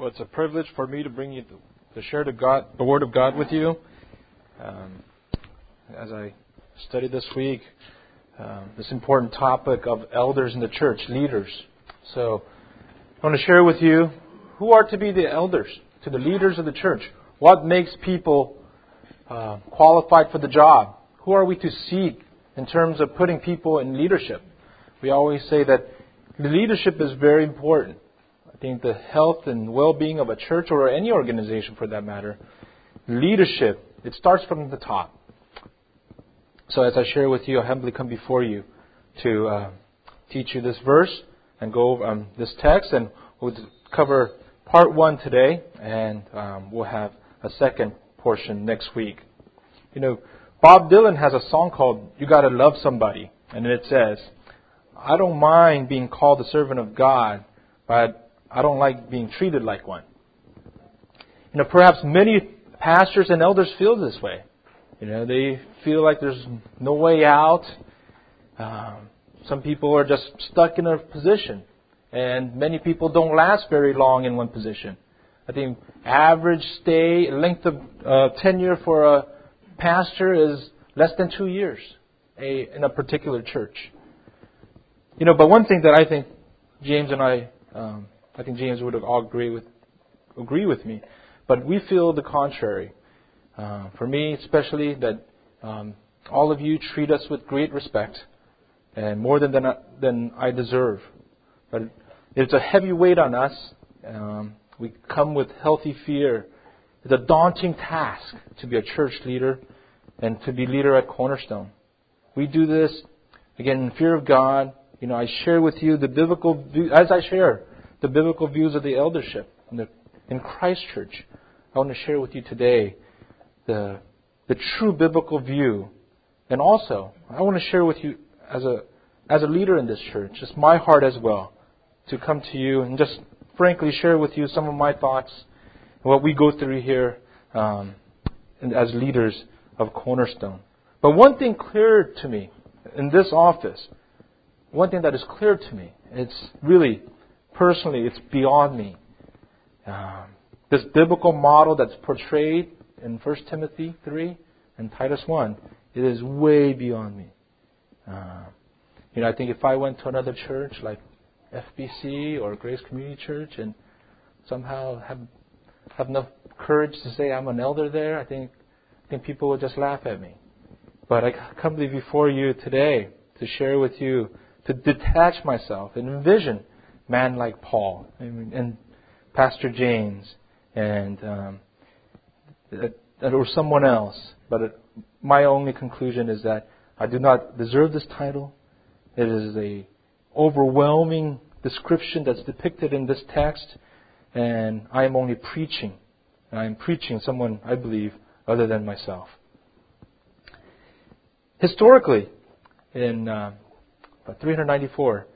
Well, it's a privilege for me to bring you to share the God, the Word of God with you. Um, as I studied this week, um, this important topic of elders in the church, leaders. So, I want to share with you who are to be the elders, to the leaders of the church. What makes people uh, qualified for the job? Who are we to seek in terms of putting people in leadership? We always say that leadership is very important. I think the health and well-being of a church or any organization for that matter, leadership, it starts from the top. So as I share with you, I humbly come before you to uh, teach you this verse and go over um, this text, and we'll cover part one today, and um, we'll have a second portion next week. You know, Bob Dylan has a song called "You Gotta Love Somebody," and it says, "I don't mind being called the servant of God, but I don't like being treated like one. You know, perhaps many pastors and elders feel this way. You know, they feel like there's no way out. Um, some people are just stuck in a position, and many people don't last very long in one position. I think average stay length of uh, tenure for a pastor is less than two years a, in a particular church. You know, but one thing that I think James and I um, I think James would have all agree with agree with me. But we feel the contrary. Uh, for me, especially, that um, all of you treat us with great respect and more than, than, than I deserve. But it's a heavy weight on us. Um, we come with healthy fear. It's a daunting task to be a church leader and to be leader at Cornerstone. We do this again in fear of God. You know, I share with you the biblical view, as I share the biblical views of the eldership in, Christ Church. I want to share with you today the, the true biblical view. And also, I want to share with you as a, as a leader in this church, just my heart as well, to come to you and just frankly share with you some of my thoughts, what we go through here um, as leaders of Cornerstone. But one thing clear to me in this office, one thing that is clear to me, it's really personally, it's beyond me. Um, this biblical model that's portrayed in 1 Timothy 3 and Titus 1, it is way beyond me. Uh, you know, I think if I went to another church like FBC or Grace Community Church and somehow have have enough courage to say I'm an elder there, I think I think people would just laugh at me. But I come before you today to share with you, to detach myself and envision man like Paul and, Pastor James and um, or someone else. But it, my only conclusion is that I do not deserve this title. It is a overwhelming description that's depicted in this text, and I am only preaching. I am preaching someone I believe other than myself. Historically, in uh, 394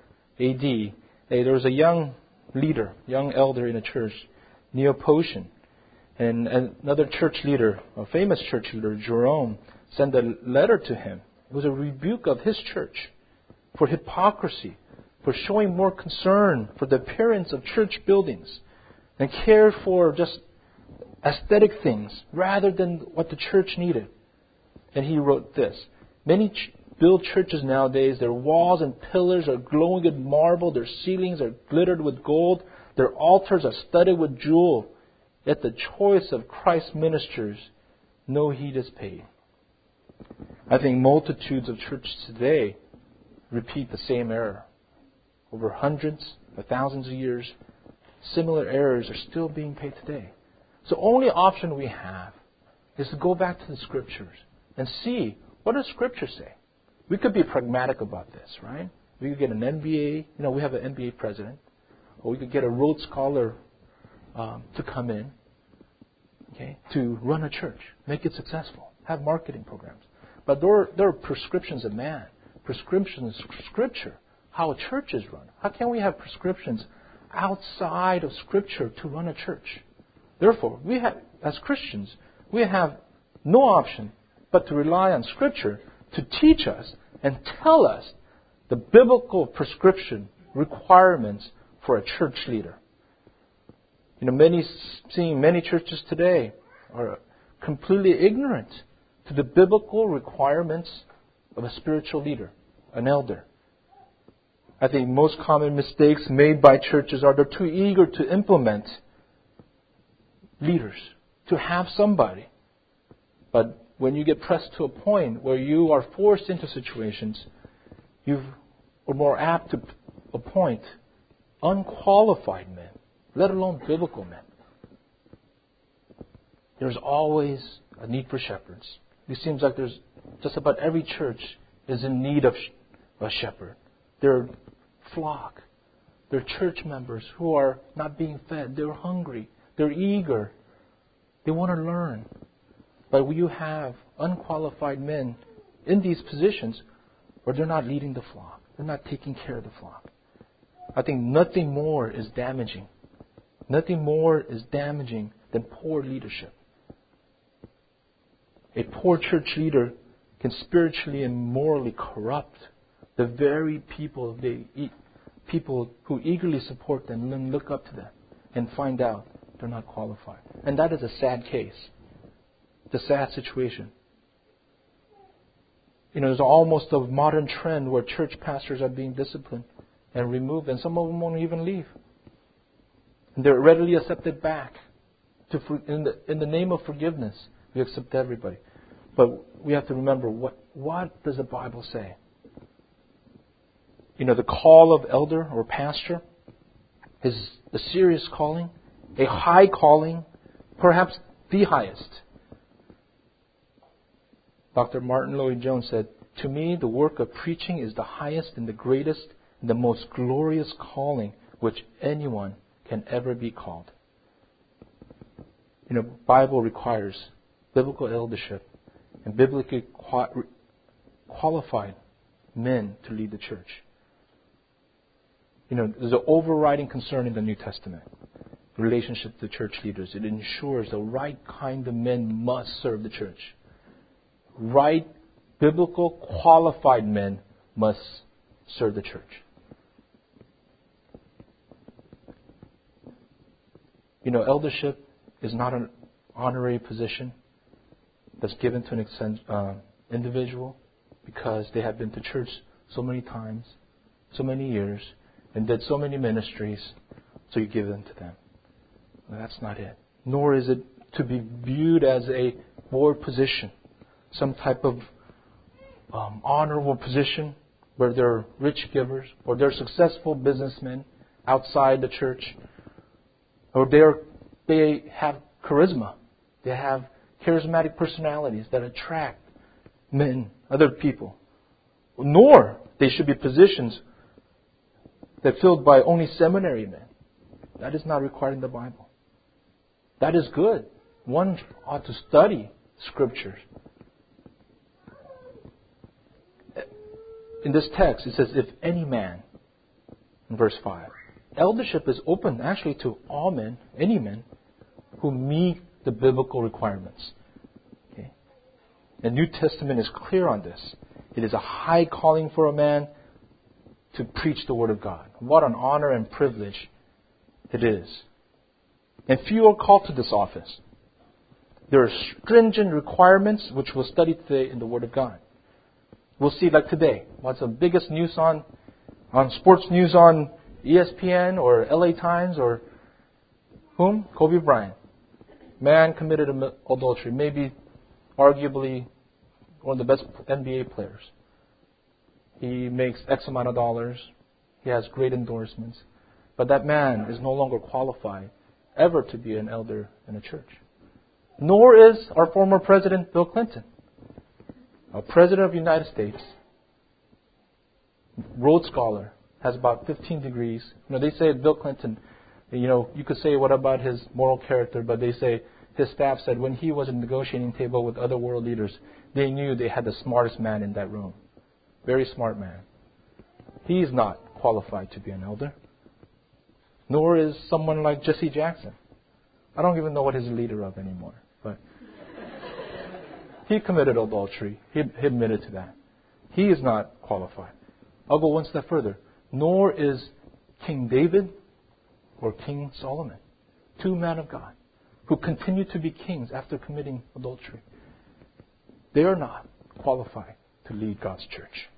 AD, there was a young leader, young elder in a church, Nepotian, and another church leader, a famous church leader, Jerome, sent a letter to him. It was a rebuke of his church for hypocrisy, for showing more concern for the appearance of church buildings and care for just aesthetic things rather than what the church needed. And he wrote this Many build churches nowadays, their walls and pillars are glowing with marble, their ceilings are glittered with gold, their altars are studded with jewel. Yet the choice of Christ's ministers, no heed is paid. I think multitudes of churches today repeat the same error. Over hundreds of thousands of years, similar errors are still being paid today. So only option we have is to go back to the scriptures and see what does scripture say? We could be pragmatic about this, right? We could get an MBA. You know, we have an MBA president, or we could get a Rhodes Scholar um, to come in, okay, to run a church, make it successful, have marketing programs. But there are, there are prescriptions of man, prescriptions of Scripture, how a church is run. How can we have prescriptions outside of Scripture to run a church? Therefore, we have, as Christians, we have no option but to rely on Scripture to teach us and tell us the biblical prescription requirements for a church leader. You know, many seeing many churches today are completely ignorant to the biblical requirements of a spiritual leader, an elder. I think most common mistakes made by churches are they're too eager to implement leaders, to have somebody. But when you get pressed to a point where you are forced into situations, you are more apt to appoint unqualified men, let alone biblical men. There's always a need for shepherds. It seems like there's just about every church is in need of a shepherd. Their flock, their church members who are not being fed, they're hungry, they're eager, they want to learn. But you have unqualified men in these positions where they're not leading the flock, they're not taking care of the flock. I think nothing more is damaging. Nothing more is damaging than poor leadership. A poor church leader can spiritually and morally corrupt the very people they people who eagerly support them and look up to them and find out they're not qualified. And that is a sad case. A sad situation. You know, there's almost a modern trend where church pastors are being disciplined and removed, and some of them won't even leave. And they're readily accepted back. To, in, the, in the name of forgiveness, we accept everybody. But we have to remember what, what does the Bible say? You know, the call of elder or pastor is a serious calling, a high calling, perhaps the highest. Dr. Martyn Lloyd-Jones said, To me, the work of preaching is the highest and the greatest and the most glorious calling which anyone can ever be called. You know, Bible requires biblical eldership and biblically qualified men to lead the church. You know, there's an overriding concern in the New Testament relationship to church leaders. It ensures the right kind of men must serve the church. Right, biblical, qualified men must serve the church. You know, eldership is not an honorary position that's given to an uh, individual because they have been to church so many times, so many years, and did so many ministries, so you give them to them. that's not it. Nor is it to be viewed as a board position, some type of um, honorable position where they're rich givers or they're successful businessmen outside the church, or they're, they have charisma, they have charismatic personalities that attract men, other people. Nor they should be positions that filled by only seminary men. That is not required in the Bible. That is good. One ought to study scriptures. In this text, it says, if any man, in verse 5, eldership is open actually to all men, any men, who meet the biblical requirements. Okay? The New Testament is clear on this. It is a high calling for a man to preach the Word of God. What an honor and privilege it is. And few are called to this office. There are stringent requirements which we'll study today in the Word of God. We'll see like today. What's the biggest news on on sports news on ESPN or LA Times or whom? Kobe Bryant man committed adultery, maybe arguably one of the best NBA players. He makes X amount of dollars. He has great endorsements. But that man is no longer qualified ever to be an elder in a church. Nor is our former president, Bill Clinton. A president of the United States, Rhodes Scholar, has about 15 degrees. You know, they say Bill Clinton, you know, you could say what about his moral character, but they say his staff said when he was at the negotiating table with other world leaders, they knew they had the smartest man in that room. Very smart man. He is not qualified to be an elder. Nor is someone like Jesse Jackson. I don't even know what he's a leader of anymore. He committed adultery. He, he admitted to that. He is not qualified. I'll go one step further. Nor is King David or King Solomon. two men of God, who continue to be kings after committing adultery. They are not qualified to lead God's church.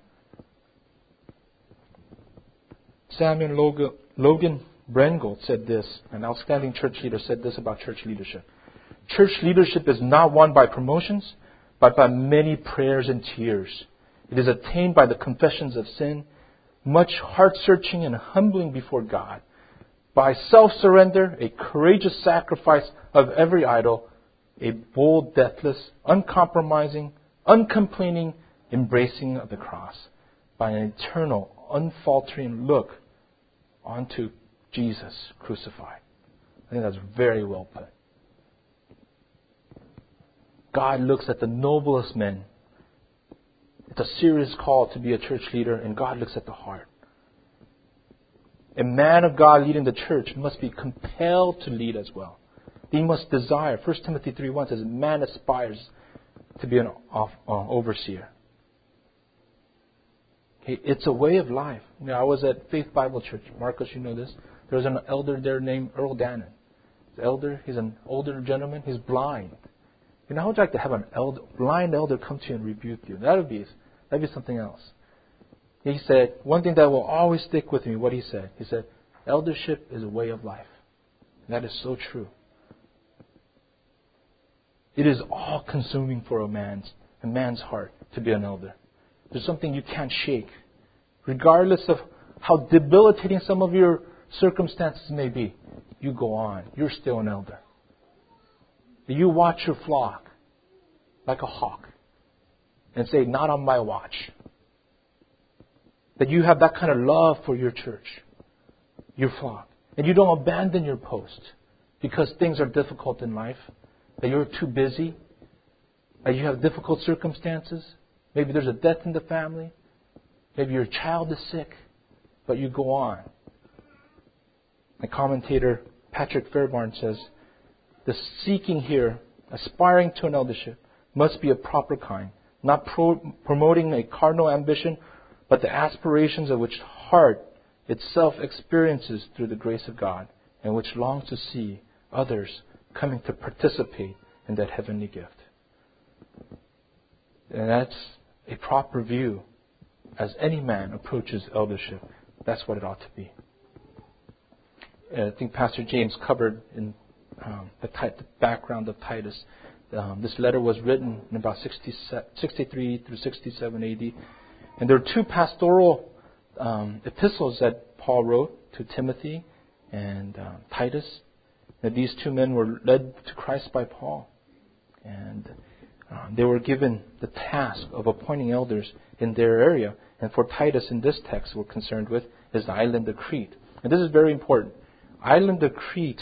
Samuel Logan Brengle said this, an outstanding church leader said this about church leadership. Church leadership is not won by promotions, but by many prayers and tears. It is attained by the confessions of sin, much heart searching and humbling before God, by self surrender, a courageous sacrifice of every idol, a bold, deathless, uncompromising, uncomplaining embracing of the cross, by an eternal, unfaltering look onto Jesus crucified. I think that's very well put. God looks at the noblest men. It's a serious call to be a church leader, and God looks at the heart. A man of God leading the church must be compelled to lead as well. He must desire. 1 Timothy 3.1 says, man aspires to be an uh, overseer. Okay, it's a way of life. You know, I was at Faith Bible Church. Marcus, you know this. There was an elder there named Earl Dannon. The elder, he's an older gentleman. He's blind. You know, how would like to have an elder, blind elder come to you and rebuke you? That would be, that'd be something else. He said, one thing that will always stick with me, what he said. He said, eldership is a way of life. And that is so true. It is all consuming for a man's, a man's heart to be an elder. There's something you can't shake. Regardless of how debilitating some of your circumstances may be, you go on. You're still an elder. That you watch your flock like a hawk and say, Not on my watch. That you have that kind of love for your church, your flock. And you don't abandon your post because things are difficult in life, that you're too busy, that you have difficult circumstances. Maybe there's a death in the family. Maybe your child is sick, but you go on. The commentator Patrick Fairbairn says, the seeking here, aspiring to an eldership, must be a proper kind, not pro- promoting a carnal ambition, but the aspirations of which heart itself experiences through the grace of God, and which longs to see others coming to participate in that heavenly gift. And that's a proper view as any man approaches eldership. That's what it ought to be. I think Pastor James covered in um, the, the, background of Titus. Um, this letter was written in about 60, 63 through 67 AD. And there are two pastoral um, epistles that Paul wrote to Timothy and uh, Titus. That these two men were led to Christ by Paul. And uh, they were given the task of appointing elders in their area. And for Titus, in this text, we're concerned with is the island of Crete. And this is very important. Island of Crete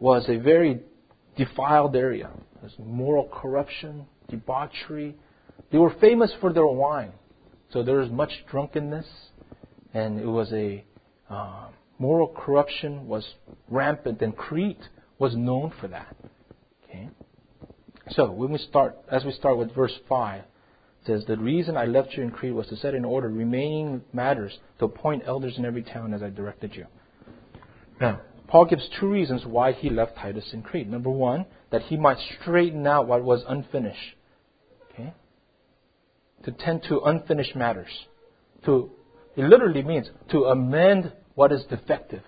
was a very defiled area. There's moral corruption, debauchery. They were famous for their wine. So there was much drunkenness, and it was a uh, moral corruption was rampant, and Crete was known for that. Okay. So when we start, as we start with verse five, it says, "The reason I left you in Crete was to set in order remaining matters, to appoint elders in every town as I directed you." Now, Paul gives two reasons why he left Titus in Crete. Number one, that he might straighten out what was unfinished. Okay? To tend to unfinished matters. To it literally means to amend what is defective.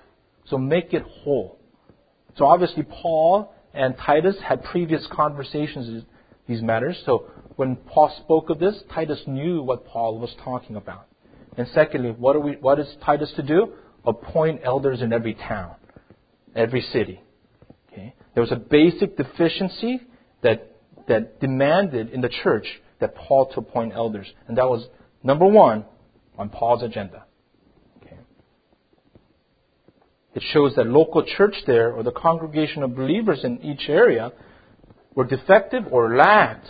So make it whole. So obviously Paul and Titus had previous conversations these matters. So when Paul spoke of this, Titus knew what Paul was talking about. And secondly, what, we, what is Titus to do? Appoint elders in every town every city. Okay? There was a basic deficiency that, that demanded in the church that Paul to appoint elders. And that was number one on Paul's agenda. Okay? It shows that local church there or the congregation of believers in each area were defective or lacked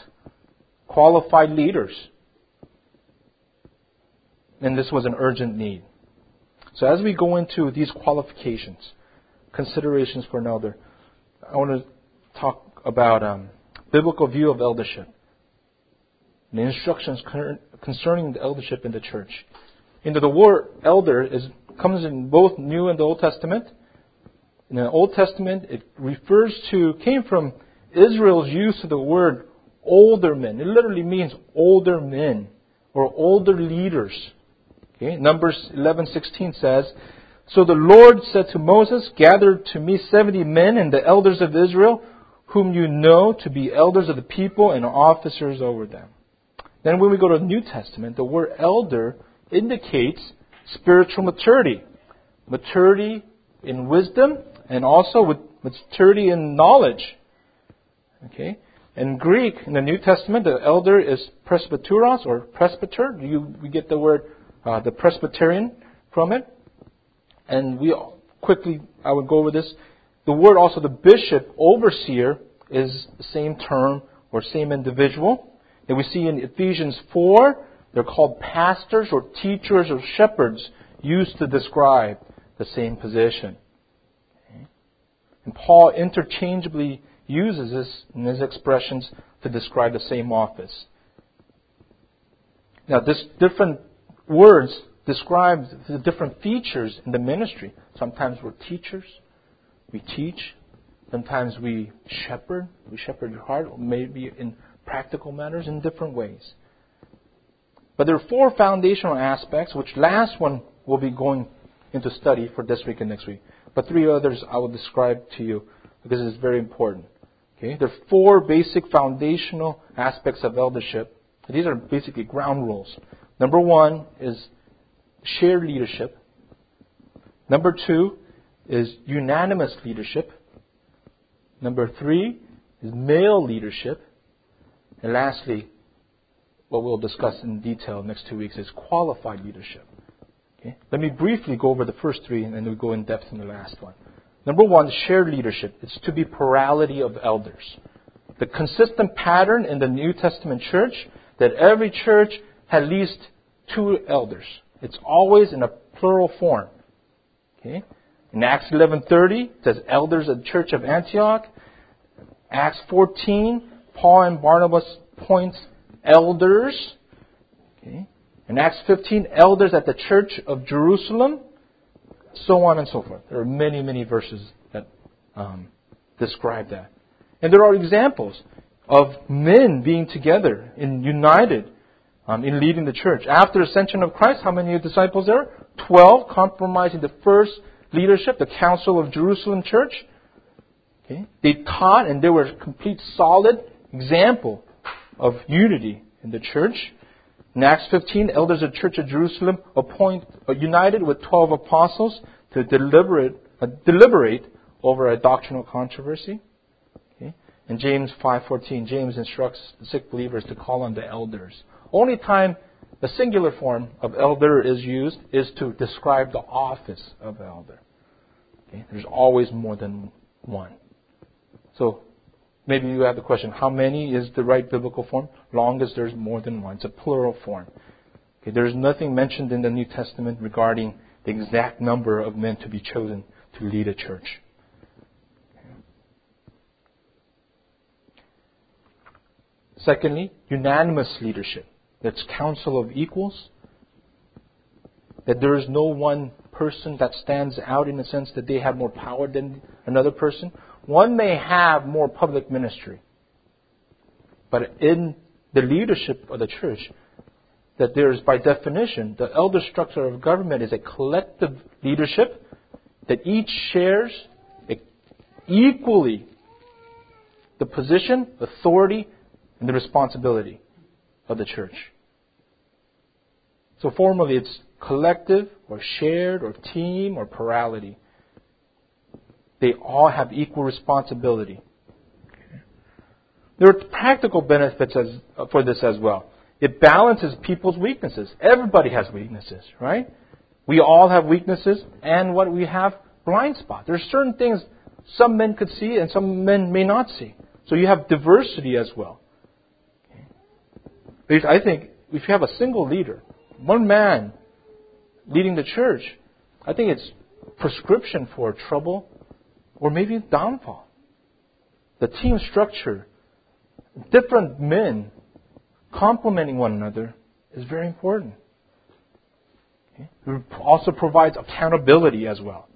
qualified leaders. And this was an urgent need. So as we go into these qualifications, considerations for an elder. I want to talk about um, biblical view of eldership. The instructions concerning the eldership in the church. You know, the word elder is, comes in both New and the Old Testament. in the Old Testament, it refers to, came from Israel's use of the word older men. It literally means older men or older leaders. Okay? Numbers 11:16 says, "So the Lord said to Moses, Gather to me 70 men and the elders of Israel, whom you know to be elders of the people and officers over them." Then when we go to the New Testament, the word elder indicates spiritual maturity. Maturity in wisdom and also with maturity in knowledge. Okay? In Greek, in the New Testament, the elder is presbyteros or presbyter. You, we get the word, uh, the Presbyterian from it. And we quickly, I would go over this. The word also, the bishop, overseer, is the same term or same individual. that we see in Ephesians 4, they're called pastors or teachers or shepherds used to describe the same position. And Paul interchangeably uses this in his expressions to describe the same office. Now, this different words describe the different features in the ministry. Sometimes we're teachers, we teach. Sometimes we shepherd, we shepherd your heart, maybe in practical matters in different ways. But there are four foundational aspects, which last one we'll be going into study for this week and next week. But three others I will describe to you because it's very important. Okay? There are four basic foundational aspects of eldership. These are basically ground rules. Number one is shared leadership. Number two is unanimous leadership. Number three is male leadership. And lastly, what we'll discuss in detail next two weeks is qualified leadership. Okay? Let me briefly go over the first three and then we'll go in depth in the last one. Number one, shared leadership. It's to be plurality of elders. The consistent pattern in the New Testament church that every church had at least two elders. It's always in a plural form. Okay? In Acts 11:30, it says elders of the church of Antioch. Acts 14, Paul and Barnabas points elders. Okay? In Acts 15, elders at the church of Jerusalem so on and so forth. There are many, many verses that um, describe that. And there are examples of men being together and united um, in leading the church. After ascension of Christ, how many disciples there? Twelve, compromising the first leadership, the Council of Jerusalem Church. Okay? They taught and they were a complete solid example of unity in the church. In Acts 15, elders of the Church of Jerusalem appoint, uh, united with 12 apostles to deliberate, uh, deliberate over a doctrinal controversy. Okay? In James 5.14, James instructs the sick believers to call on the elders. Only time the singular form of elder is used is to describe the office of elder. Okay? There's always more than one. So Maybe you have the question, how many is the right biblical form? Long as there's more than one. It's a plural form. Okay, there's nothing mentioned in the New Testament regarding the exact number of men to be chosen to lead a church. Secondly, unanimous leadership. That's council of equals. That there is no one person that stands out in the sense that they have more power than another person one may have more public ministry, but in the leadership of the church, that there is, by definition, the elder structure of government is a collective leadership that each shares equally the position, authority, and the responsibility of the church. So formally, it's collective or shared or team or plurality they all have equal responsibility. There are practical benefits as, uh, for this as well. It balances people's weaknesses. Everybody has weaknesses, right? We all have weaknesses, and what we have blind spots. There are certain things some men could see and some men may not see. So you have diversity as well. I think if you have a single leader, one man leading the church, I think it's prescription for trouble or maybe downfall. The team structure, different men complementing one another is very important. It also provides accountability as well.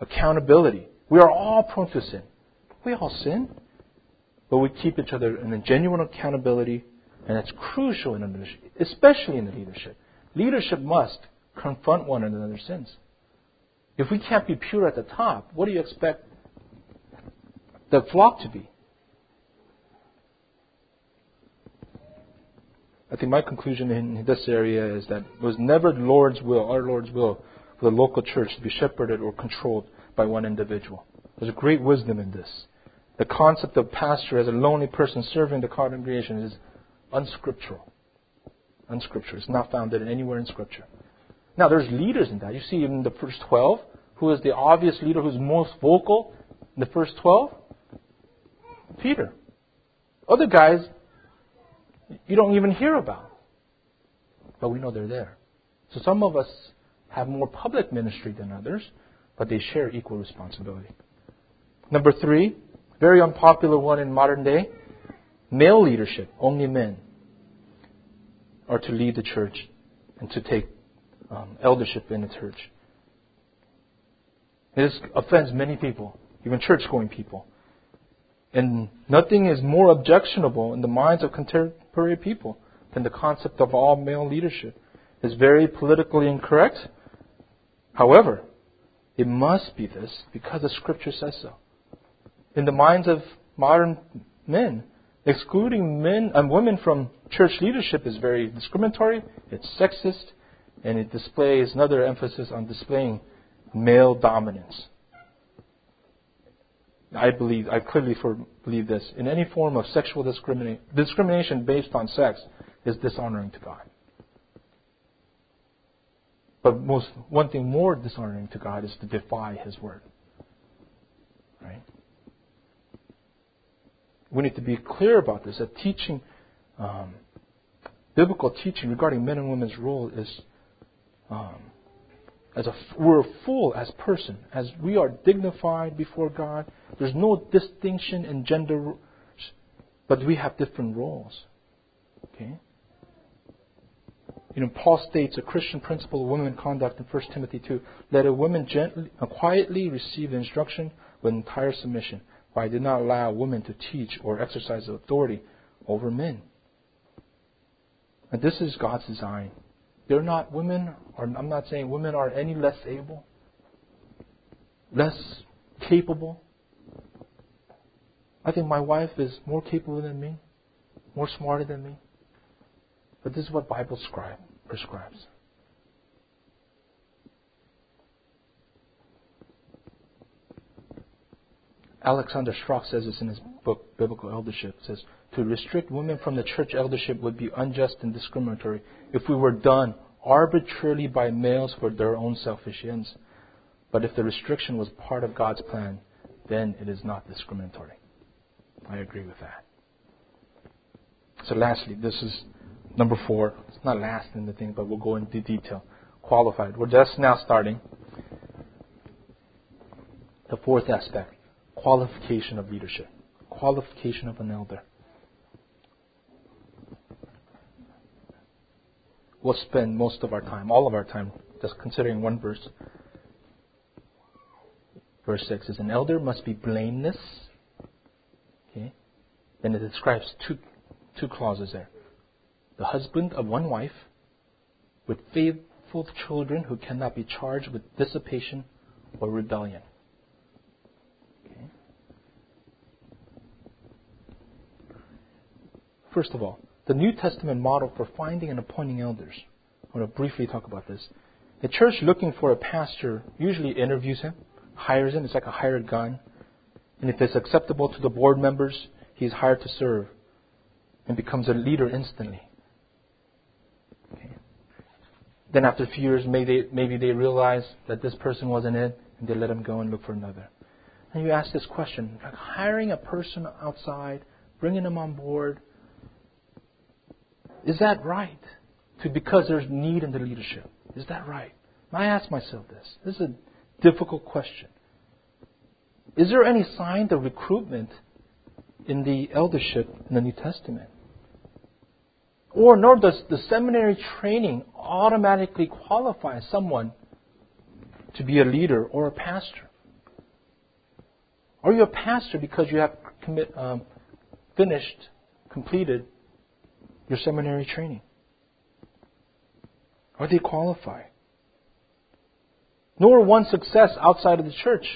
Accountability. We are all prone to sin. We all sin. But we keep each other in a genuine accountability, and that's crucial in leadership, especially in the leadership. Leadership must confront one another's sins. If we can't be pure at the top, what do you expect the flock to be? I think my conclusion in this area is that it was never the Lord's will, our Lord's will, for the local church to be shepherded or controlled by one individual. There's a great wisdom in this. The concept of pastor as a lonely person serving the congregation is unscriptural. Unscriptural. It's not founded anywhere in Scripture. Now, there's leaders in that. You see in the first 12, who is the obvious leader who's most vocal in the first 12? Peter. Other guys, you don't even hear about. But we know they're there. So some of us have more public ministry than others, but they share equal responsibility. Number three, very unpopular one in modern day, male leadership, only men are to lead the church and to take um, eldership in the church. This offends many people, even church going people. And nothing is more objectionable in the minds of contemporary people than the concept of all male leadership. It's very politically incorrect. However, it must be this because the scripture says so. In the minds of modern men, excluding men and women from church leadership is very discriminatory, it's sexist, and it displays another emphasis on displaying male dominance. I believe, I clearly believe this. In any form of sexual discrimination, discrimination based on sex is dishonoring to God. But most, one thing more dishonoring to God is to defy His word. Right? We need to be clear about this. That teaching, um, biblical teaching regarding men and women's role is um, as a, we're full as person, as we are dignified before God. There's no distinction in gender, but we have different roles. Okay. You know, Paul states a Christian principle of women conduct in 1 Timothy 2. Let a woman gently, uh, quietly receive instruction with entire submission, for I did not allow women to teach or exercise authority over men. And this is God's design. They're not women, or I'm not saying women are any less able, less capable. I think my wife is more capable than me, more smarter than me. But this is what Bible scribe prescribes. Alexander Strauch says this in his book, Biblical Eldership. It says, To restrict women from the church eldership would be unjust and discriminatory if we were done arbitrarily by males for their own selfish ends. But if the restriction was part of God's plan, then it is not discriminatory. I agree with that. So, lastly, this is number four. It's not last in the thing, but we'll go into detail. Qualified. We're just now starting. The fourth aspect qualification of leadership, qualification of an elder. We'll spend most of our time, all of our time, just considering one verse. Verse 6 is An elder must be blameless. Okay? Then it describes two, two clauses there. The husband of one wife with faithful children who cannot be charged with dissipation or rebellion. First of all, the New Testament model for finding and appointing elders. I want to briefly talk about this. The church looking for a pastor usually interviews him, hires him. It's like a hired gun. And if it's acceptable to the board members, he's hired to serve and becomes a leader instantly. Okay. Then after a few years, maybe they, maybe they realize that this person wasn't it, and they let him go and look for another. And you ask this question, like hiring a person outside, bringing them on board, is that right? To, because there's need in the leadership. Is that right? I ask myself this. This is a difficult question. Is there any sign of recruitment in the eldership in the New Testament? Or nor does the seminary training automatically qualify someone to be a leader or a pastor. Are you a pastor because you have commit, um, finished, completed your seminary training? Are they qualified? Nor one success outside of the church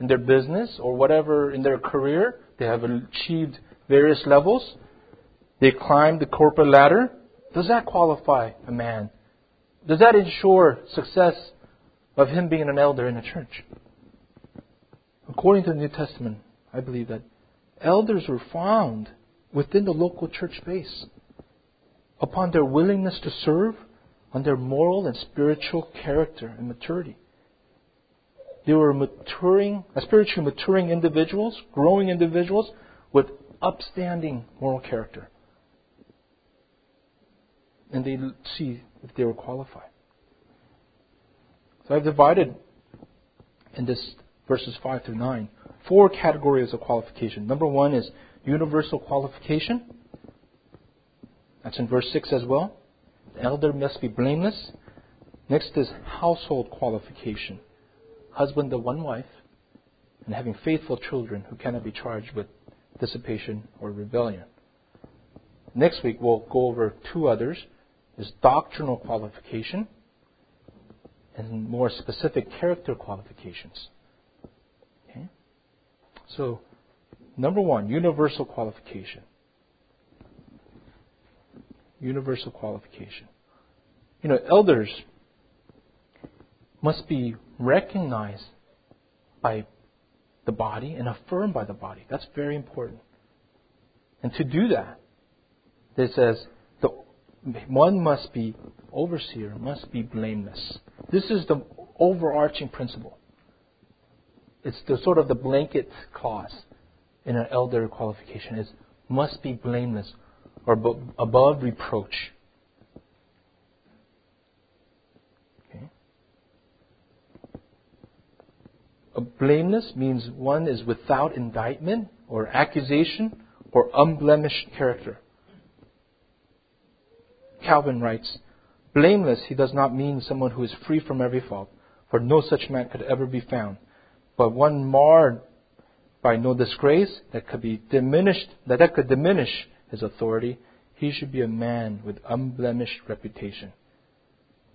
in their business or whatever in their career. They have achieved various levels. They climb the corporate ladder. Does that qualify a man? Does that ensure success of him being an elder in a church? According to the New Testament, I believe that elders were found within the local church base upon their willingness to serve, on their moral and spiritual character and maturity. They were maturing, spiritually maturing individuals, growing individuals with upstanding moral character. And they see if they were qualified. So I've divided in this verses 5 through 9 four categories of qualification. Number one is universal qualification. That's in verse 6 as well. The elder must be blameless. Next is household qualification husband of one wife, and having faithful children who cannot be charged with dissipation or rebellion. Next week we'll go over two others is doctrinal qualification and more specific character qualifications. Okay? So, number one, universal qualification. Universal qualification. You know, elders must be recognized by the body and affirmed by the body. That's very important. And to do that, it says the one must be overseer, must be blameless. This is the overarching principle. It's the sort of the blanket clause in an elder qualification is must be blameless or above reproach. blameless means one is without indictment or accusation or unblemished character. Calvin writes, Blameless he does not mean someone who is free from every fault, for no such man could ever be found, but one marred by no disgrace that could be diminished that, that could diminish his authority. He should be a man with unblemished reputation.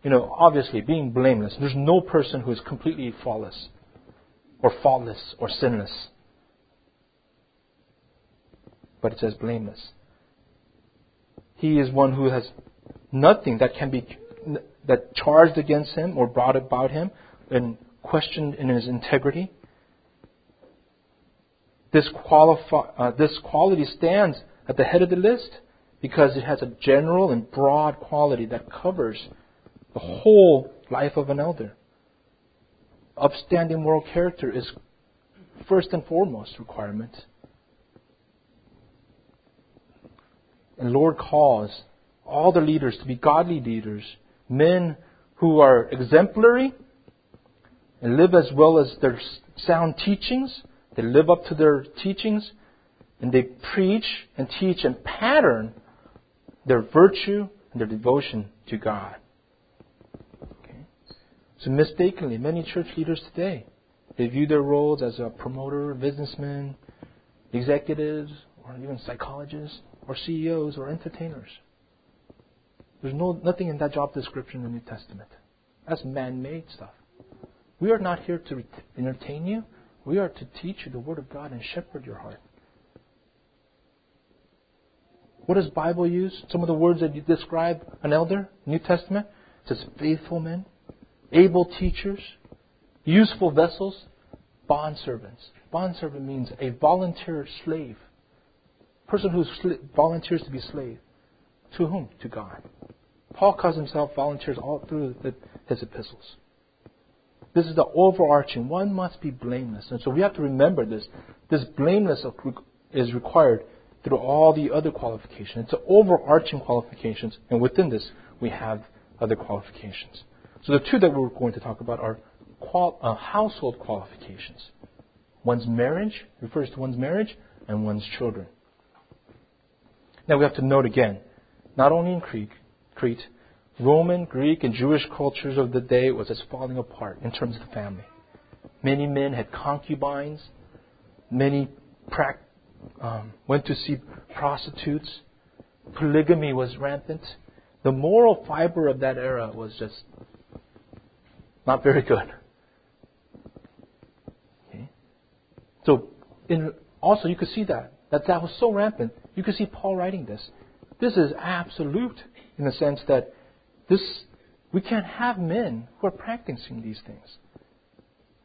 You know, obviously, being blameless, there's no person who is completely flawless or faultless or sinless. But it says blameless. He is one who has nothing that can be that charged against him or brought about him and questioned in his integrity. This, qualifi- uh, this quality stands at the head of the list because it has a general and broad quality that covers the whole life of an elder upstanding moral character is first and foremost requirement. And Lord calls all the leaders to be godly leaders, men who are exemplary and live as well as their sound teachings. They live up to their teachings and they preach and teach and pattern their virtue and their devotion to God. So mistakenly, many church leaders today, they view their roles as a promoter, businessman, executives, or even psychologists, or CEOs, or entertainers. There's no, nothing in that job description in the New Testament. That's man-made stuff. We are not here to entertain you. We are to teach you the Word of God and shepherd your heart. What does Bible use? Some of the words that you describe an elder, New Testament, it says faithful men, able teachers, useful vessels, bond servants. Bond servant means a volunteer slave. Person who volunteers to be slave. To whom? To God. Paul calls himself volunteers all through the, his epistles. This is the overarching. One must be blameless. And so we have to remember this. This blameless is required through all the other qualifications. It's the overarching qualifications. And within this, we have other qualifications. So the two that we're going to talk about are qual- uh, household qualifications. One's marriage refers to one's marriage and one's children. Now we have to note again, not only in Crete, Crete, Roman, Greek, and Jewish cultures of the day was just falling apart in terms of the family. Many men had concubines, many pra- um, went to see prostitutes. Polygamy was rampant. The moral fiber of that era was just not very good. Okay? So, in, also you could see that that that was so rampant. You could see Paul writing this. This is absolute in the sense that this we can't have men who are practicing these things.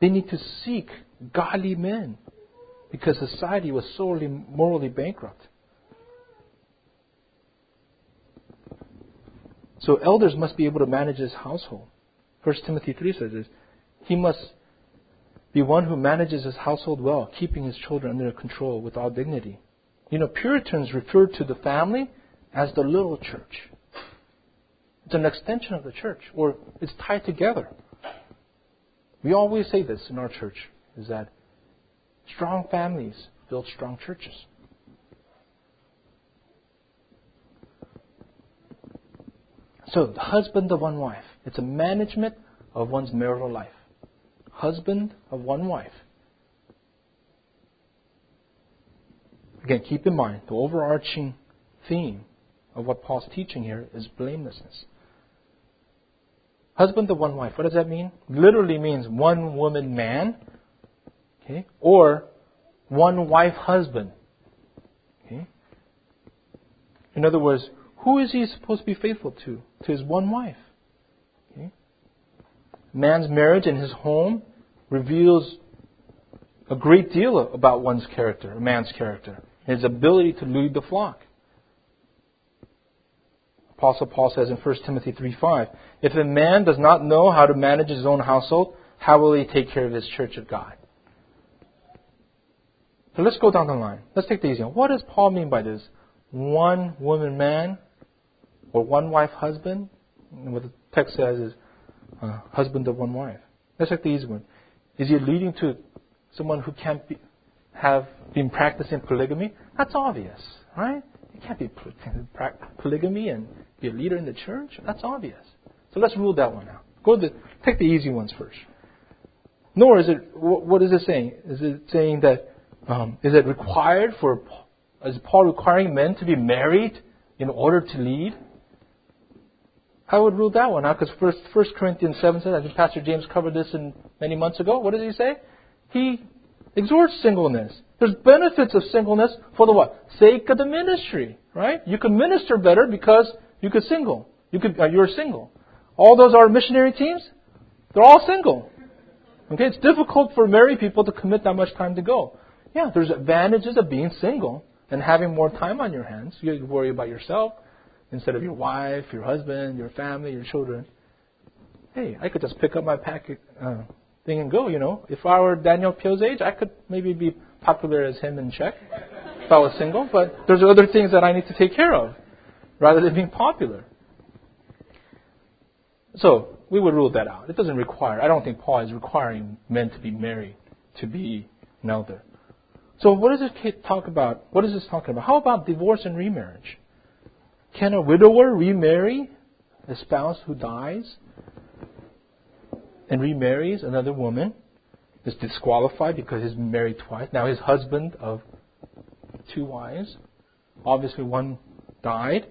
They need to seek godly men because society was sorely morally bankrupt. So elders must be able to manage his household. 1 Timothy 3 says this. He must be one who manages his household well, keeping his children under control with all dignity. You know, Puritans referred to the family as the little church. It's an extension of the church, or it's tied together. We always say this in our church, is that strong families build strong churches. So, the husband of one wife. It's a management of one's marital life. Husband of one wife. Again, keep in mind the overarching theme of what Paul's teaching here is blamelessness. Husband of one wife, what does that mean? Literally means one woman man, okay, or one wife husband. Okay? In other words, who is he supposed to be faithful to? To his one wife. Okay? Man's marriage and his home reveals a great deal about one's character, a man's character, his ability to lead the flock. Apostle Paul says in 1 Timothy 3:5, if a man does not know how to manage his own household, how will he take care of his church of God? So let's go down the line. Let's take the easy one. What does Paul mean by this? One woman man or one wife husband? And what the text says is uh, husband of one wife. Let's take the easy one. Is he leading to someone who can't be, have been practicing polygamy? That's obvious, right? You can't be practicing polygamy and be a leader in the church. That's obvious. So let's rule that one out. Go to take the easy ones first. Nor is it what is it saying? Is it saying that um, is it required for is Paul requiring men to be married in order to lead? I would rule that one out because First, First Corinthians seven says. I think Pastor James covered this in many months ago. What does he say? He exhorts singleness. There's benefits of singleness for the what? Sake of the ministry, right? You can minister better because you could single. You could, uh, you're single. All those are missionary teams. They're all single. Okay, it's difficult for married people to commit that much time to go. Yeah, there's advantages of being single and having more time on your hands. You worry about yourself instead of your wife, your husband, your family, your children. Hey, I could just pick up my packet uh, thing and go. You know, if I were Daniel Pio's age, I could maybe be popular as him in Czech if I was single. But there's other things that I need to take care of rather than being popular. So we would rule that out. It doesn't require. I don't think Paul is requiring men to be married to be an elder. So what does it talk about? What is this talking about? How about divorce and remarriage? Can a widower remarry a spouse who dies and remarries another woman? Is disqualified because he's married twice. Now his husband of two wives, obviously one died.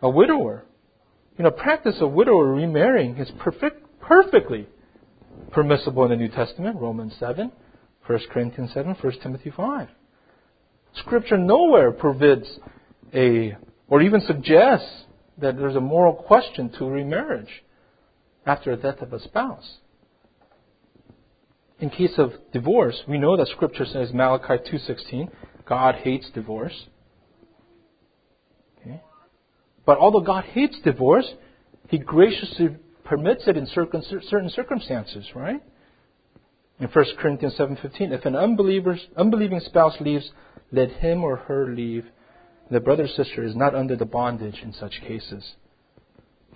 A widower, you know, practice of widower remarrying is perfect, perfectly permissible in the New Testament, Romans 7, 1 Corinthians 7, 1 Timothy 5. Scripture nowhere forbids a, or even suggests that there's a moral question to remarriage after the death of a spouse. In case of divorce, we know that Scripture says Malachi 2:16, God hates divorce. Okay? But although God hates divorce, He graciously permits it in certain circumstances, right? In 1 Corinthians 7:15, if an unbelieving spouse leaves, let him or her leave. The brother or sister is not under the bondage in such cases.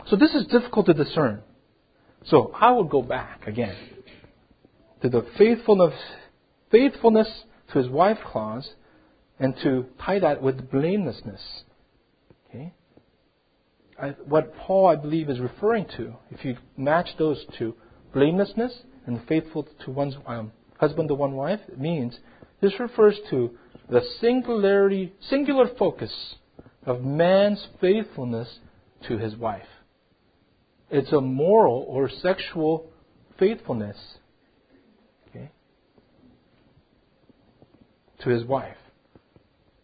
So this is difficult to discern. So I would go back again to the faithfulness, faithfulness to his wife clause and to tie that with blamelessness. Okay? I, what Paul, I believe, is referring to, if you match those two, blamelessness and faithful to one's um, husband to one wife? Means this refers to the singularity, singular focus of man's faithfulness to his wife. It's a moral or sexual faithfulness okay, to his wife.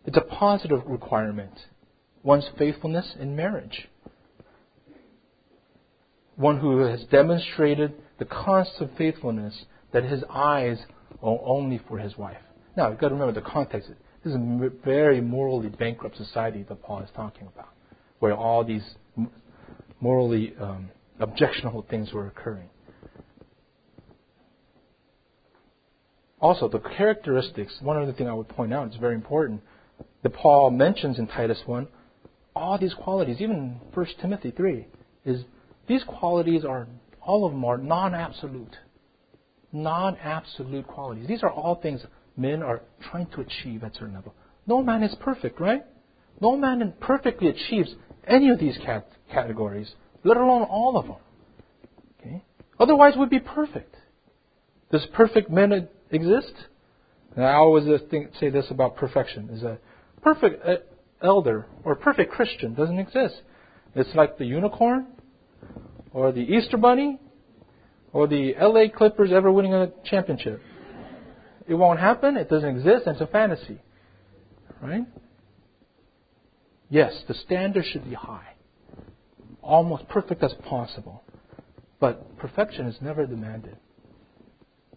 It's a positive requirement. One's faithfulness in marriage. One who has demonstrated the constant faithfulness that his eyes are only for his wife. Now, you've got to remember the context. This is a very morally bankrupt society that Paul is talking about, where all these morally um, objectionable things were occurring. Also, the characteristics, one other thing I would point out is very important, that Paul mentions in Titus 1, all these qualities, even in 1 Timothy 3, is these qualities are, all of them are non absolute. Non absolute qualities. These are all things men are trying to achieve at a certain level. No man is perfect, right? No man perfectly achieves any of these cat- categories, let alone all of them. Okay? Otherwise, we'd be perfect. Does perfect men exist? And I always think, say this about perfection: is a perfect uh, elder or perfect Christian doesn't exist. It's like the unicorn, or the Easter Bunny, or the LA Clippers ever winning a championship. It won't happen. It doesn't exist. And it's a fantasy. Right? Yes, the standard should be high. Almost perfect as possible. But perfection is never demanded.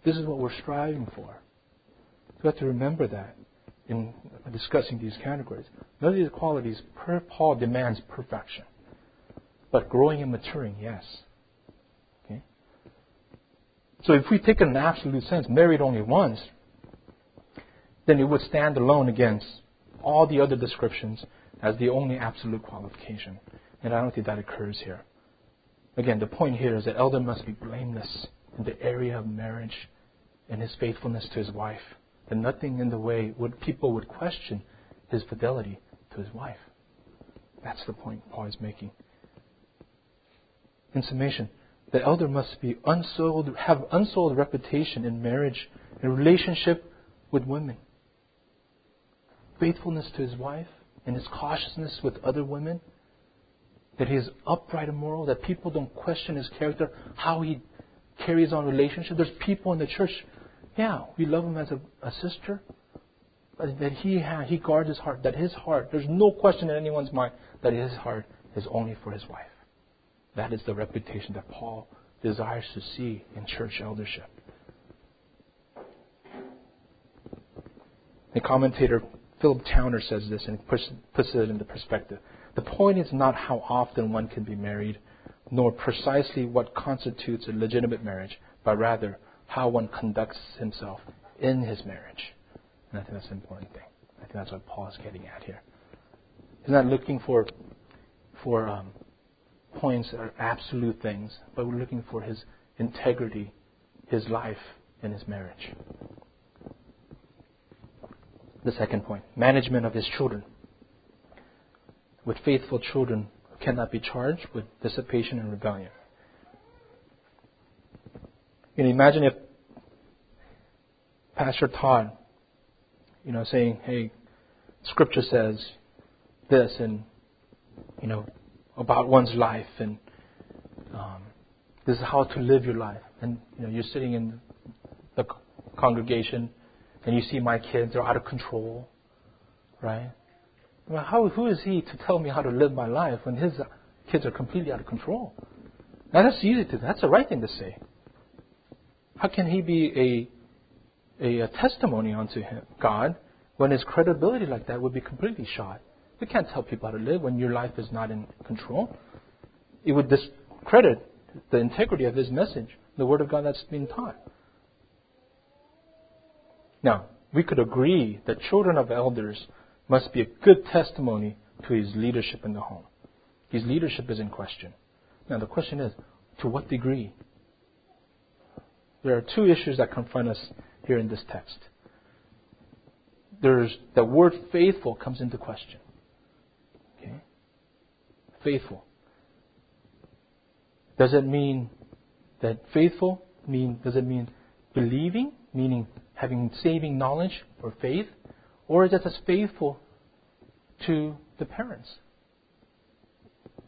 This is what we're striving for. We have to remember that in discussing these categories. None of these qualities, per Paul demands perfection. But growing and maturing, yes. Okay? So if we take it in an absolute sense, married only once, then it would stand alone against all the other descriptions as the only absolute qualification. And I don't think that occurs here. Again, the point here is that elder must be blameless in the area of marriage and his faithfulness to his wife. That nothing in the way would people would question his fidelity to his wife. That's the point Paul is making. In summation, the elder must be unsold, have unsold reputation in marriage, in relationship with women faithfulness to his wife and his cautiousness with other women, that he is upright and moral, that people don't question his character, how he carries on relationships. There's people in the church, yeah, we love him as a, a sister, but that he he guards his heart, that his heart, there's no question in anyone's mind that his heart is only for his wife. That is the reputation that Paul desires to see in church eldership. The commentator Philip Towner says this and puts, it into perspective. The point is not how often one can be married, nor precisely what constitutes a legitimate marriage, but rather how one conducts himself in his marriage. And I think that's an important thing. I think that's what Paul is getting at here. He's not looking for for um, points are absolute things, but we're looking for his integrity, his life, and his marriage the second point management of his children. With faithful children cannot be charged with dissipation and rebellion. You know, imagine if Pastor Todd, you know, saying, "Hey, Scripture says this," and you know, about one's life, and um, this is how to live your life, and you know, you're sitting in the congregation and you see my kids are out of control, right? Well, how, who is he to tell me how to live my life when his kids are completely out of control? Now that's easy to, that's the right thing to say. How can he be a, a, a testimony unto him, God when his credibility like that would be completely shot? We can't tell people how to live when your life is not in control. It would discredit the integrity of his message, the word of God that's being taught. Now, we could agree that children of elders must be a good testimony to his leadership in the home. His leadership is in question. Now, the question is, to what degree? There are two issues that confront us here in this text. There's the word faithful comes into question. Faithful. Does it mean that faithful mean does it mean believing meaning having saving knowledge or faith, or is it just faithful to the parents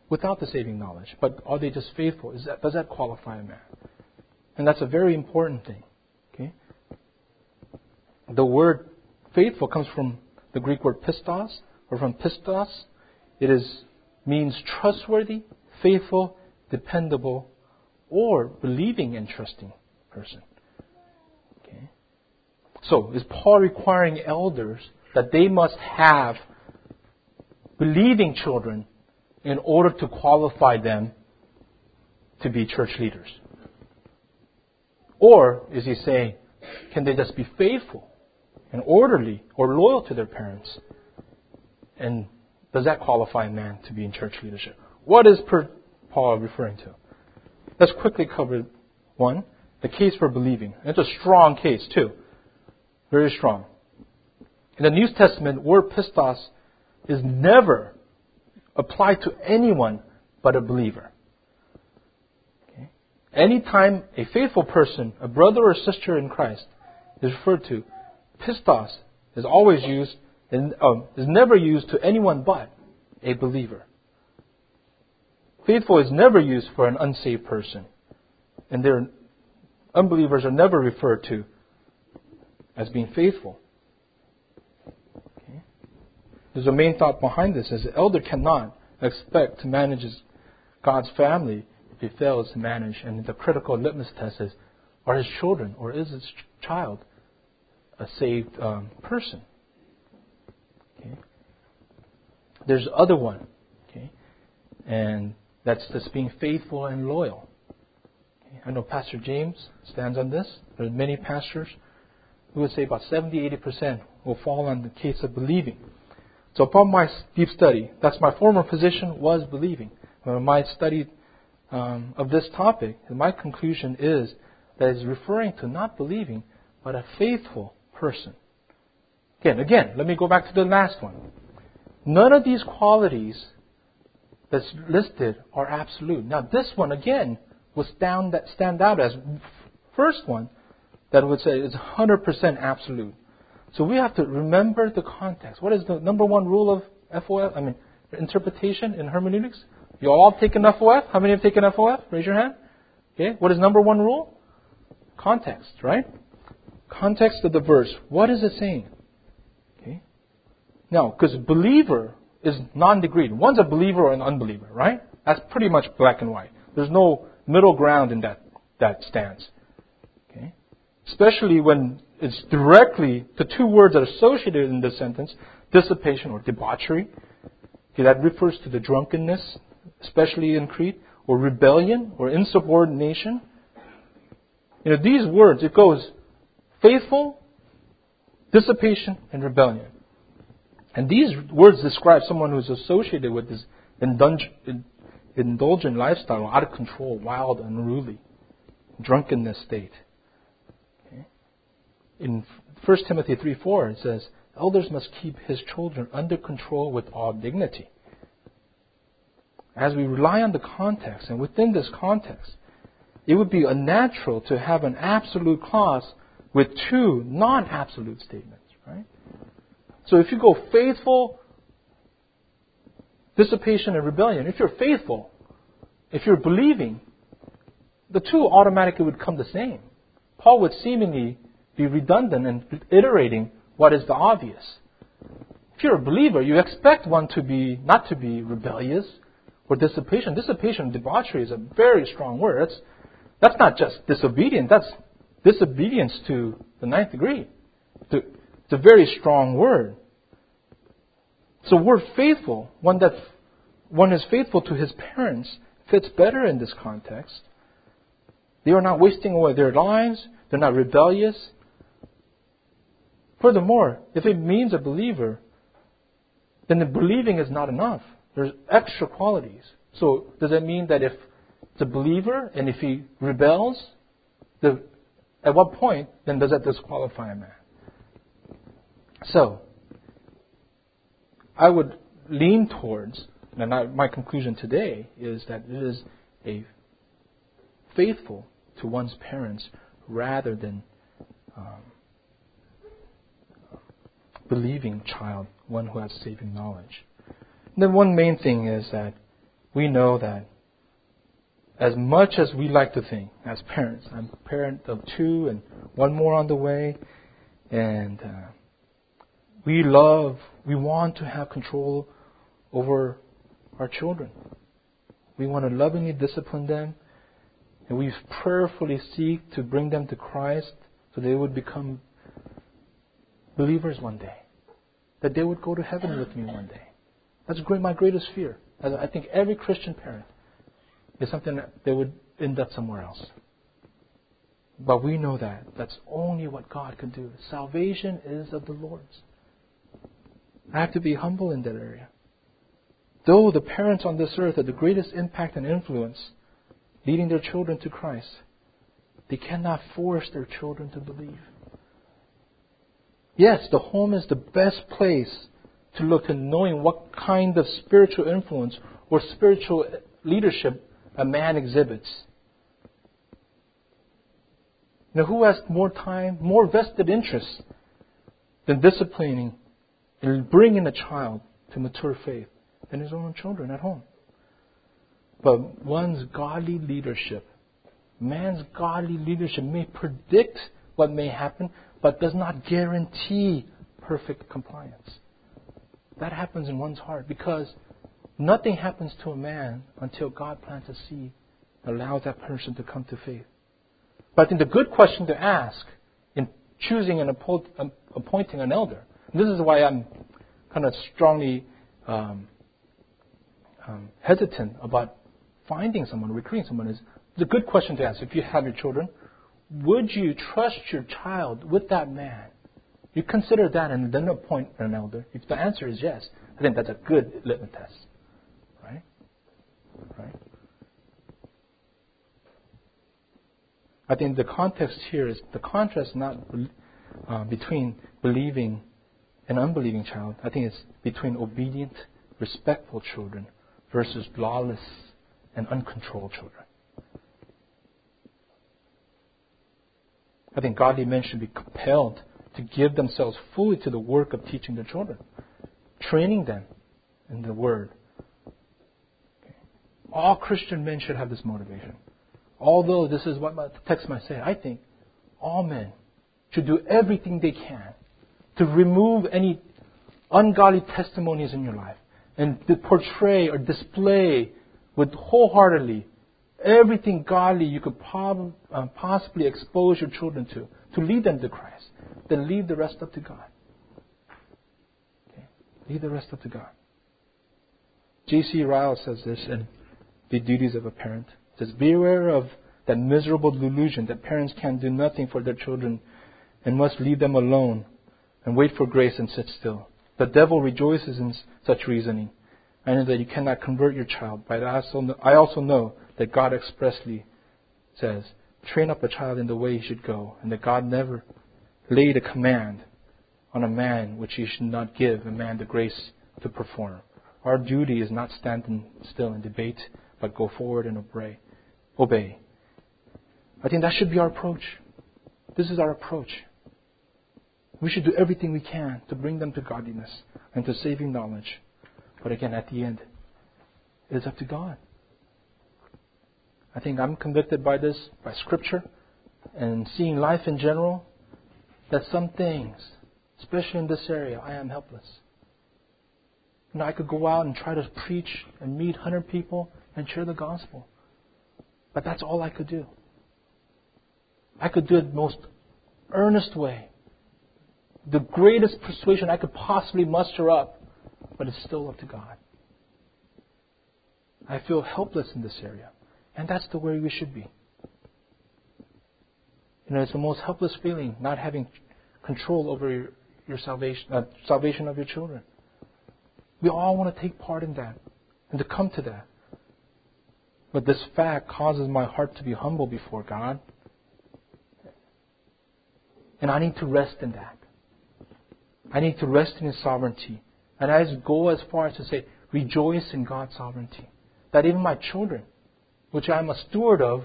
without the saving knowledge? But are they just faithful? That, does that qualify a man? And that's a very important thing. Okay? The word faithful comes from the Greek word pistos, or from pistos. It is means trustworthy, faithful, dependable, or believing and trusting person. Okay? So, is Paul requiring elders that they must have believing children in order to qualify them to be church leaders? Or is he saying, can they just be faithful and orderly or loyal to their parents? And does that qualify a man to be in church leadership? What is Paul referring to? Let's quickly cover one the case for believing. It's a strong case, too. Very strong. In the New Testament, word pistos is never applied to anyone but a believer. Okay? Anytime a faithful person, a brother or sister in Christ, is referred to, pistos is always used and um, is never used to anyone but a believer. Faithful is never used for an unsaved person. And their unbelievers are never referred to as being faithful. Okay. There's a main thought behind this is the elder cannot expect to manage God's family if he fails to manage. And the critical litmus test is, are his children or is his child a saved um, person? Okay. There's other one, okay, and that's just being faithful and loyal. Okay. I know Pastor James stands on this. There's many pastors who would say about 70, 80 percent will fall on the case of believing. So upon my deep study, that's my former position was believing. When my study um, of this topic, my conclusion is that it's referring to not believing, but a faithful person. Again, again, let me go back to the last one. None of these qualities that's listed are absolute. Now, this one again will stand, stand out as first one that would say is 100% absolute. So we have to remember the context. What is the number one rule of FOF? I mean, interpretation in hermeneutics? You all have taken FOF? How many have taken FOF? Raise your hand. Okay. What is number one rule? Context, right? Context of the verse. What is it saying? No, because believer is non-degreed. One's a believer or an unbeliever, right? That's pretty much black and white. There's no middle ground in that, that stance. Okay? Especially when it's directly the two words that are associated in this sentence, dissipation or debauchery. Okay, that refers to the drunkenness, especially in Crete, or rebellion or insubordination. You know, these words, it goes faithful, dissipation, and rebellion. And these words describe someone who's associated with this indulgent lifestyle, out of control, wild, unruly, drunkenness state. In 1 Timothy 3 4, it says, Elders must keep his children under control with all dignity. As we rely on the context, and within this context, it would be unnatural to have an absolute clause with two non absolute statements. So if you go faithful, dissipation, and rebellion, if you're faithful, if you're believing, the two automatically would come the same. Paul would seemingly be redundant and iterating what is the obvious. If you're a believer, you expect one to be not to be rebellious or dissipation. Dissipation, debauchery is a very strong word. That's, that's not just disobedience, that's disobedience to the ninth degree. It's a very strong word. So word faithful, one that one is faithful to his parents, fits better in this context. They are not wasting away their lives. They're not rebellious. Furthermore, if it means a believer, then the believing is not enough. There's extra qualities. So does that mean that if a believer and if he rebels, the, at what point then does that disqualify a man? So, I would lean towards, and I, my conclusion today is that it is a faithful to one's parents rather than um, believing child, one who has saving knowledge. And then one main thing is that we know that as much as we like to think as parents, I'm a parent of two and one more on the way, and uh, we love, we want to have control over our children. We want to lovingly discipline them, and we prayerfully seek to bring them to Christ so they would become believers one day. That they would go to heaven with me one day. That's great, my greatest fear. I think every Christian parent is something that they would end up somewhere else. But we know that. That's only what God can do. Salvation is of the Lord's. I have to be humble in that area. Though the parents on this earth have the greatest impact and influence, leading their children to Christ, they cannot force their children to believe. Yes, the home is the best place to look at knowing what kind of spiritual influence or spiritual leadership a man exhibits. Now, who has more time, more vested interest than disciplining and bringing a child to mature faith than his own children at home? But one's godly leadership, man's godly leadership may predict what may happen, but does not guarantee perfect compliance. That happens in one's heart because nothing happens to a man until God plants a seed and allows that person to come to faith. But I think the good question to ask in choosing and um, appointing an elder, this is why I'm kind of strongly um, um, hesitant about finding someone, recruiting someone, is a good question to ask if you have your children. Would you trust your child with that man you consider that and then appoint an elder. If the answer is yes, I think that's a good litmus test. Right? Right? I think the context here is the contrast not uh, between believing and unbelieving child. I think it's between obedient, respectful children versus lawless and uncontrolled children. I think godly men should be compelled to give themselves fully to the work of teaching their children, training them in the Word. All Christian men should have this motivation. Although this is what the text might say, I think all men should do everything they can to remove any ungodly testimonies in your life and to portray or display with wholeheartedly everything godly you could prob- uh, possibly expose your children to, to lead them to Christ then leave the rest up to God. Okay? Leave the rest up to God. J.C. Ryle says this in The Duties of a Parent. He says, Beware of that miserable delusion that parents can do nothing for their children and must leave them alone and wait for grace and sit still. The devil rejoices in such reasoning. I know that you cannot convert your child, but I also know, I also know that God expressly says, train up a child in the way he should go, and that God never laid a command on a man which he should not give a man the grace to perform. Our duty is not standing still in debate, but go forward and obey. Obey. I think that should be our approach. This is our approach. We should do everything we can to bring them to godliness and to saving knowledge. But again, at the end, it is up to God. I think I'm convicted by this, by Scripture, and seeing life in general that some things, especially in this area, I am helpless. You know, I could go out and try to preach and meet 100 people and share the gospel. But that's all I could do. I could do it the most earnest way. The greatest persuasion I could possibly muster up, but it's still up to God. I feel helpless in this area. And that's the way we should be. You know, it's the most helpless feeling, not having control over your, your salvation, uh, salvation of your children. We all want to take part in that and to come to that. But this fact causes my heart to be humble before God. And I need to rest in that. I need to rest in His sovereignty. And I go as far as to say, rejoice in God's sovereignty. That even my children, which I am a steward of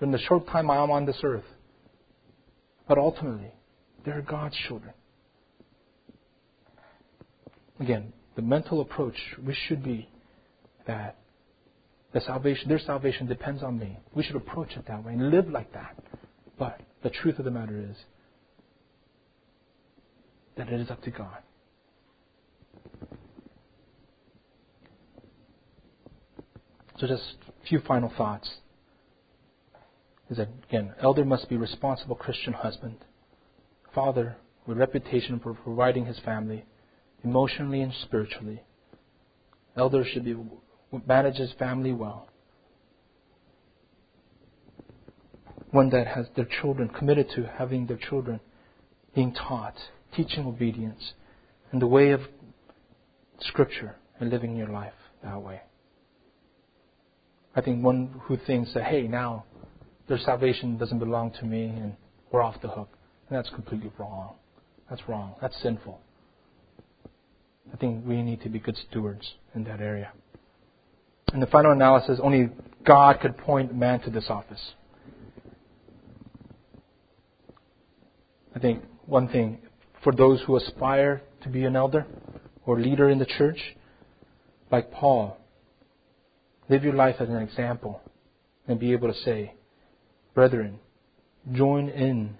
in the short time I am on this earth, but ultimately, They're God's children. Again, the mental approach we should be that the salvation, their salvation depends on me. We should approach it that way and live like that. But the truth of the matter is that it is up to God. So just a few final thoughts. Is that again, elder must be responsible Christian husband, father with reputation for providing his family, emotionally and spiritually. Elder should be manage his family well. One that has their children committed to having their children being taught, teaching obedience, and the way of Scripture and living your life that way. I think one who thinks that, hey, now their salvation doesn't belong to me and we're off the hook. And that's completely wrong. That's wrong. That's sinful. I think we need to be good stewards in that area. In the final analysis, only God could point man to this office. I think one thing for those who aspire to be an elder or leader in the church, like Paul, live your life as an example and be able to say, Brethren, join in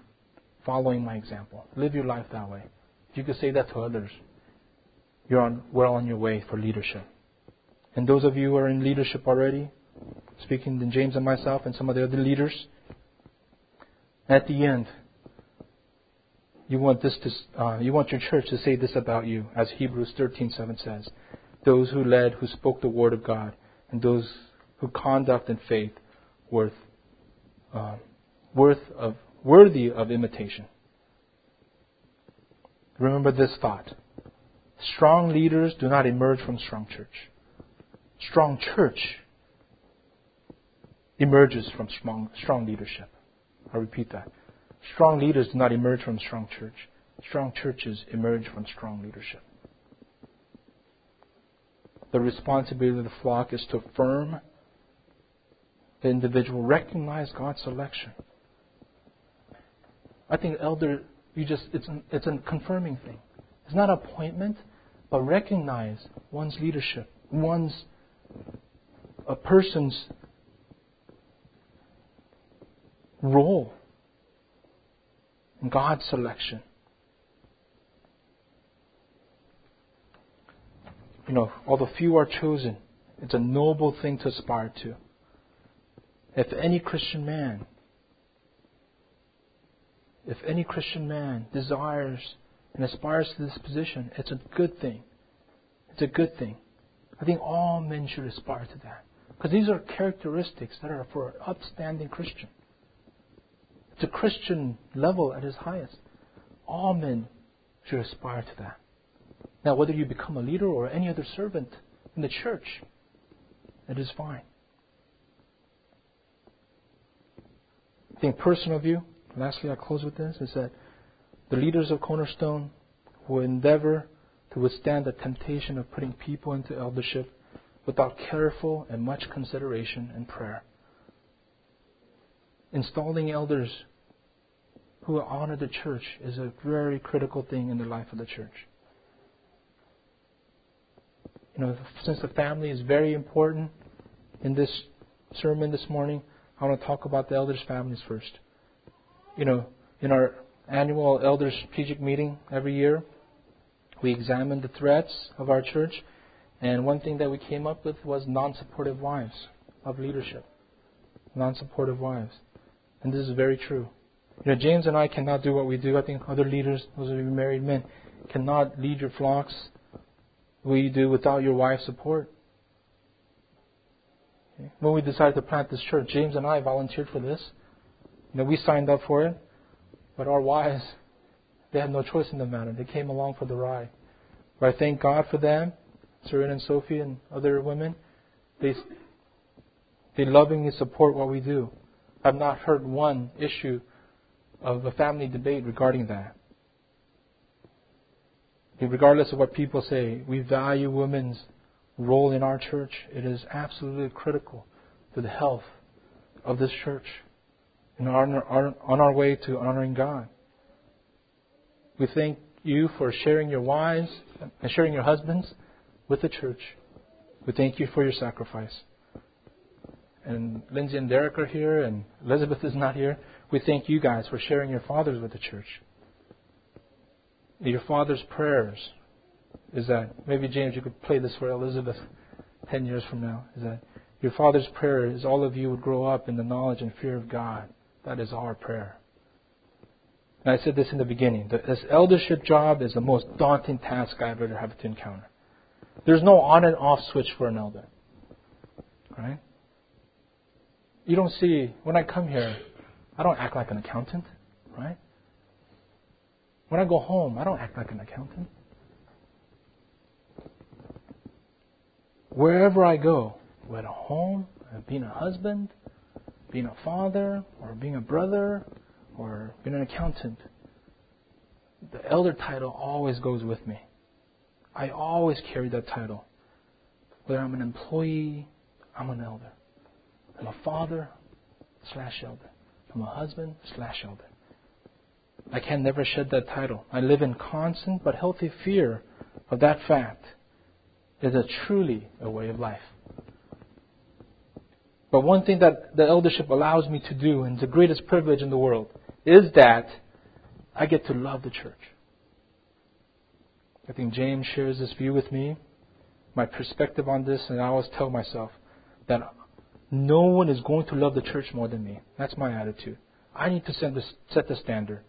following my example. Live your life that way. If you could say that to others, you're on, well on your way for leadership. And those of you who are in leadership already, speaking to James and myself and some of the other leaders, at the end, you want this to, uh, you want your church to say this about you, as Hebrews 13:7 says: those who led, who spoke the word of God, and those who conduct in faith, worth, uh, worth of, worthy of imitation. Remember this thought: strong leaders do not emerge from strong church strong church emerges from strong, strong leadership. I repeat that. Strong leaders do not emerge from strong church. Strong churches emerge from strong leadership. The responsibility of the flock is to affirm the individual, recognize God's selection. I think elder, you just it's an, it's a confirming thing. It's not appointment, but recognize one's leadership, one's a person's role God's selection. You know, although few are chosen, it's a noble thing to aspire to. If any Christian man, if any Christian man desires and aspires to this position, it's a good thing. It's a good thing. I think all men should aspire to that. Because these are characteristics that are for an upstanding Christian. It's a Christian level at its highest. All men should aspire to that. Now, whether you become a leader or any other servant in the church, it is fine. I think personal view, lastly I close with this, is that the leaders of Cornerstone will endeavor to withstand the temptation of putting people into eldership without careful and much consideration and prayer. Installing elders who honor the church is a very critical thing in the life of the church. You know, since the family is very important in this sermon this morning, I want to talk about the elders' families first. You know, in our annual elders strategic meeting every year, we examined the threats of our church, and one thing that we came up with was non supportive wives of leadership. Non supportive wives. And this is very true. You know, James and I cannot do what we do. I think other leaders, those of you married men, cannot lead your flocks we do without your wife's support. When we decided to plant this church, James and I volunteered for this. You know, we signed up for it, but our wives they had no choice in the matter. They came along for the ride. But I thank God for them, Serene and Sophie and other women. They, they lovingly support what we do. I've not heard one issue of a family debate regarding that. Regardless of what people say, we value women's role in our church. It is absolutely critical to the health of this church and on our, on our way to honoring God. We thank you for sharing your wives and sharing your husbands with the church. We thank you for your sacrifice. And Lindsay and Derek are here, and Elizabeth is not here. We thank you guys for sharing your fathers with the church. Your father's prayers is that maybe James, you could play this for Elizabeth ten years from now. Is that your father's prayer is all of you would grow up in the knowledge and fear of God. That is our prayer. And I said this in the beginning. This eldership job is the most daunting task I've ever had to encounter. There's no on and off switch for an elder. Right? You don't see, when I come here, I don't act like an accountant, right? When I go home, I don't act like an accountant. Wherever I go, whether home, uh, being a husband, being a father, or being a brother, or being an accountant, the elder title always goes with me. I always carry that title. Whether I'm an employee, I'm an elder. I'm a father slash elder. I'm a husband slash elder. I can never shed that title. I live in constant but healthy fear of that fact. It is a truly a way of life. But one thing that the eldership allows me to do, and the greatest privilege in the world, is that I get to love the church. I think James shares this view with me. My perspective on this, and I always tell myself that no one is going to love the church more than me. That's my attitude. I need to set the, set the standard.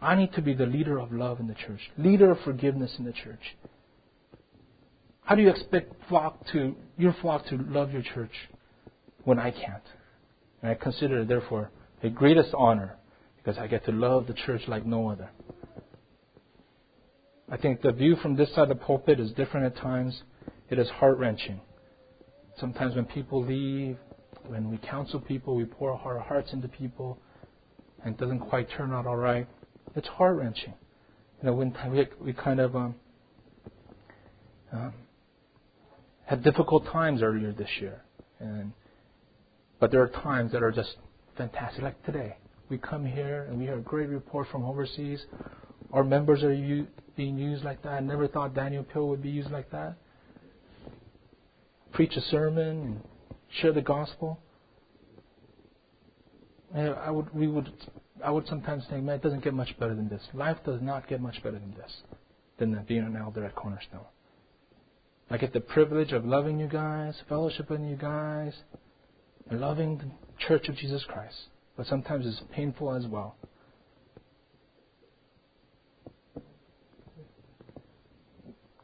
I need to be the leader of love in the church, leader of forgiveness in the church. How do you expect flock to your flock to love your church when I can't? And I consider it therefore the greatest honor because I get to love the church like no other. I think the view from this side of the pulpit is different at times. It is heart wrenching. Sometimes when people leave, when we counsel people, we pour our hearts into people, and it doesn't quite turn out all right. It's heart wrenching. You know, when we, we kind of um, um, had difficult times earlier this year, and but there are times that are just fantastic, like today. We come here and we hear a great report from overseas. Our members are u- being used like that. I never thought Daniel Pill would be used like that preach a sermon and share the gospel. And I would, we would, I would sometimes think, man, it doesn't get much better than this. Life does not get much better than this, than being an elder at Cornerstone. I get the privilege of loving you guys, fellowshipping you guys, and loving the Church of Jesus Christ. But sometimes it's painful as well.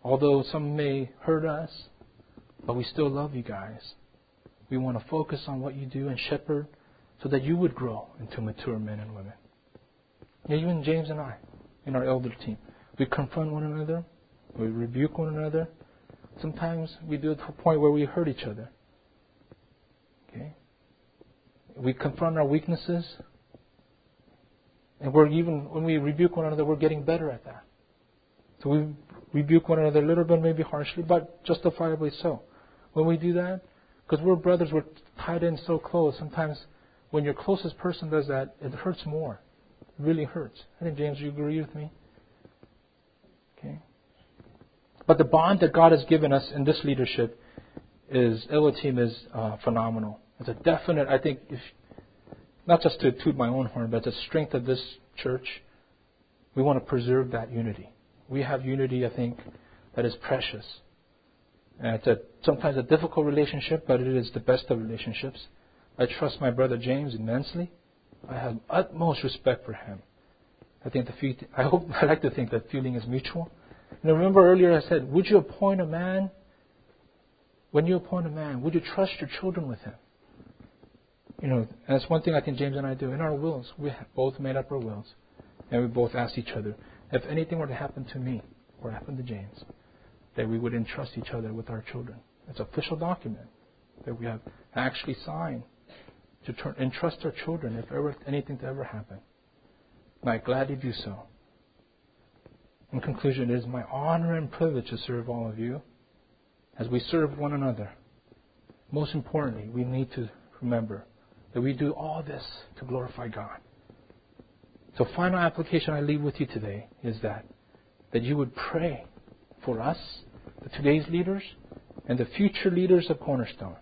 Although some may hurt us, but we still love you guys. We want to focus on what you do and shepherd so that you would grow into mature men and women. Yeah, even James and I, in our elder team, we confront one another, we rebuke one another. Sometimes we do it to a point where we hurt each other. Okay? We confront our weaknesses, and we're even when we rebuke one another, we're getting better at that. So we rebuke one another a little bit, maybe harshly, but justifiably so when we do that? Because we're brothers, we're tied in so close. Sometimes when your closest person does that, it hurts more. It really hurts. I think, James, you agree with me? Okay. But the bond that God has given us in this leadership is, Elohim is uh, phenomenal. It's a definite, I think, if, not just to toot my own horn, but the strength of this church, we want to preserve that unity. We have unity, I think, that is precious. And it's a, sometimes a difficult relationship, but it is the best of relationships. I trust my brother James immensely. I have utmost respect for him. I think the fe- I hope I like to think that feeling is mutual. And remember earlier I said, would you appoint a man? When you appoint a man, would you trust your children with him? You know, and that's one thing I think James and I do. In our wills, we both made up our wills, and we both asked each other, if anything were to happen to me or happen to James, that we would entrust each other with our children. It's an official document that we have actually signed to entrust our children if ever anything to ever happen. And I'm glad to do so. In conclusion, it is my honor and privilege to serve all of you as we serve one another. Most importantly, we need to remember that we do all this to glorify God. So, final application I leave with you today is that that you would pray for us, today's leaders, and the future leaders of Cornerstone,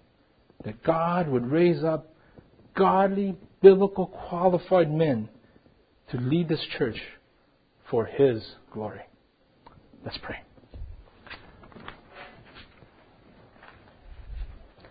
that God would raise up godly, biblical, qualified men to lead this church for His glory. Let's pray.